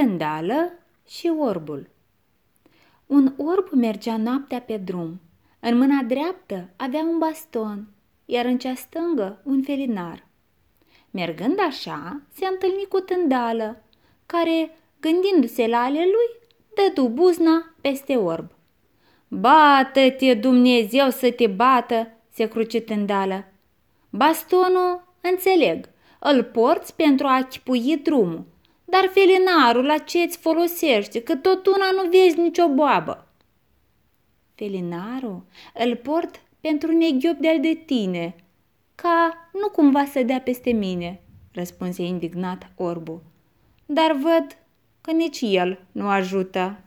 Tândală și orbul Un orb mergea noaptea pe drum. În mâna dreaptă avea un baston, iar în cea stângă un felinar. Mergând așa, se întâlni cu tândală, care, gândindu-se la ale lui, dădu buzna peste orb. Bată-te, Dumnezeu să te bată!" se cruce tândală. Bastonul, înțeleg, îl porți pentru a chipui drumul, dar felinarul la ce îți folosește, că tot una nu vezi nicio boabă? Felinarul îl port pentru neghiop de-al de tine, ca nu cumva să dea peste mine, răspunse indignat orbul. Dar văd că nici el nu ajută.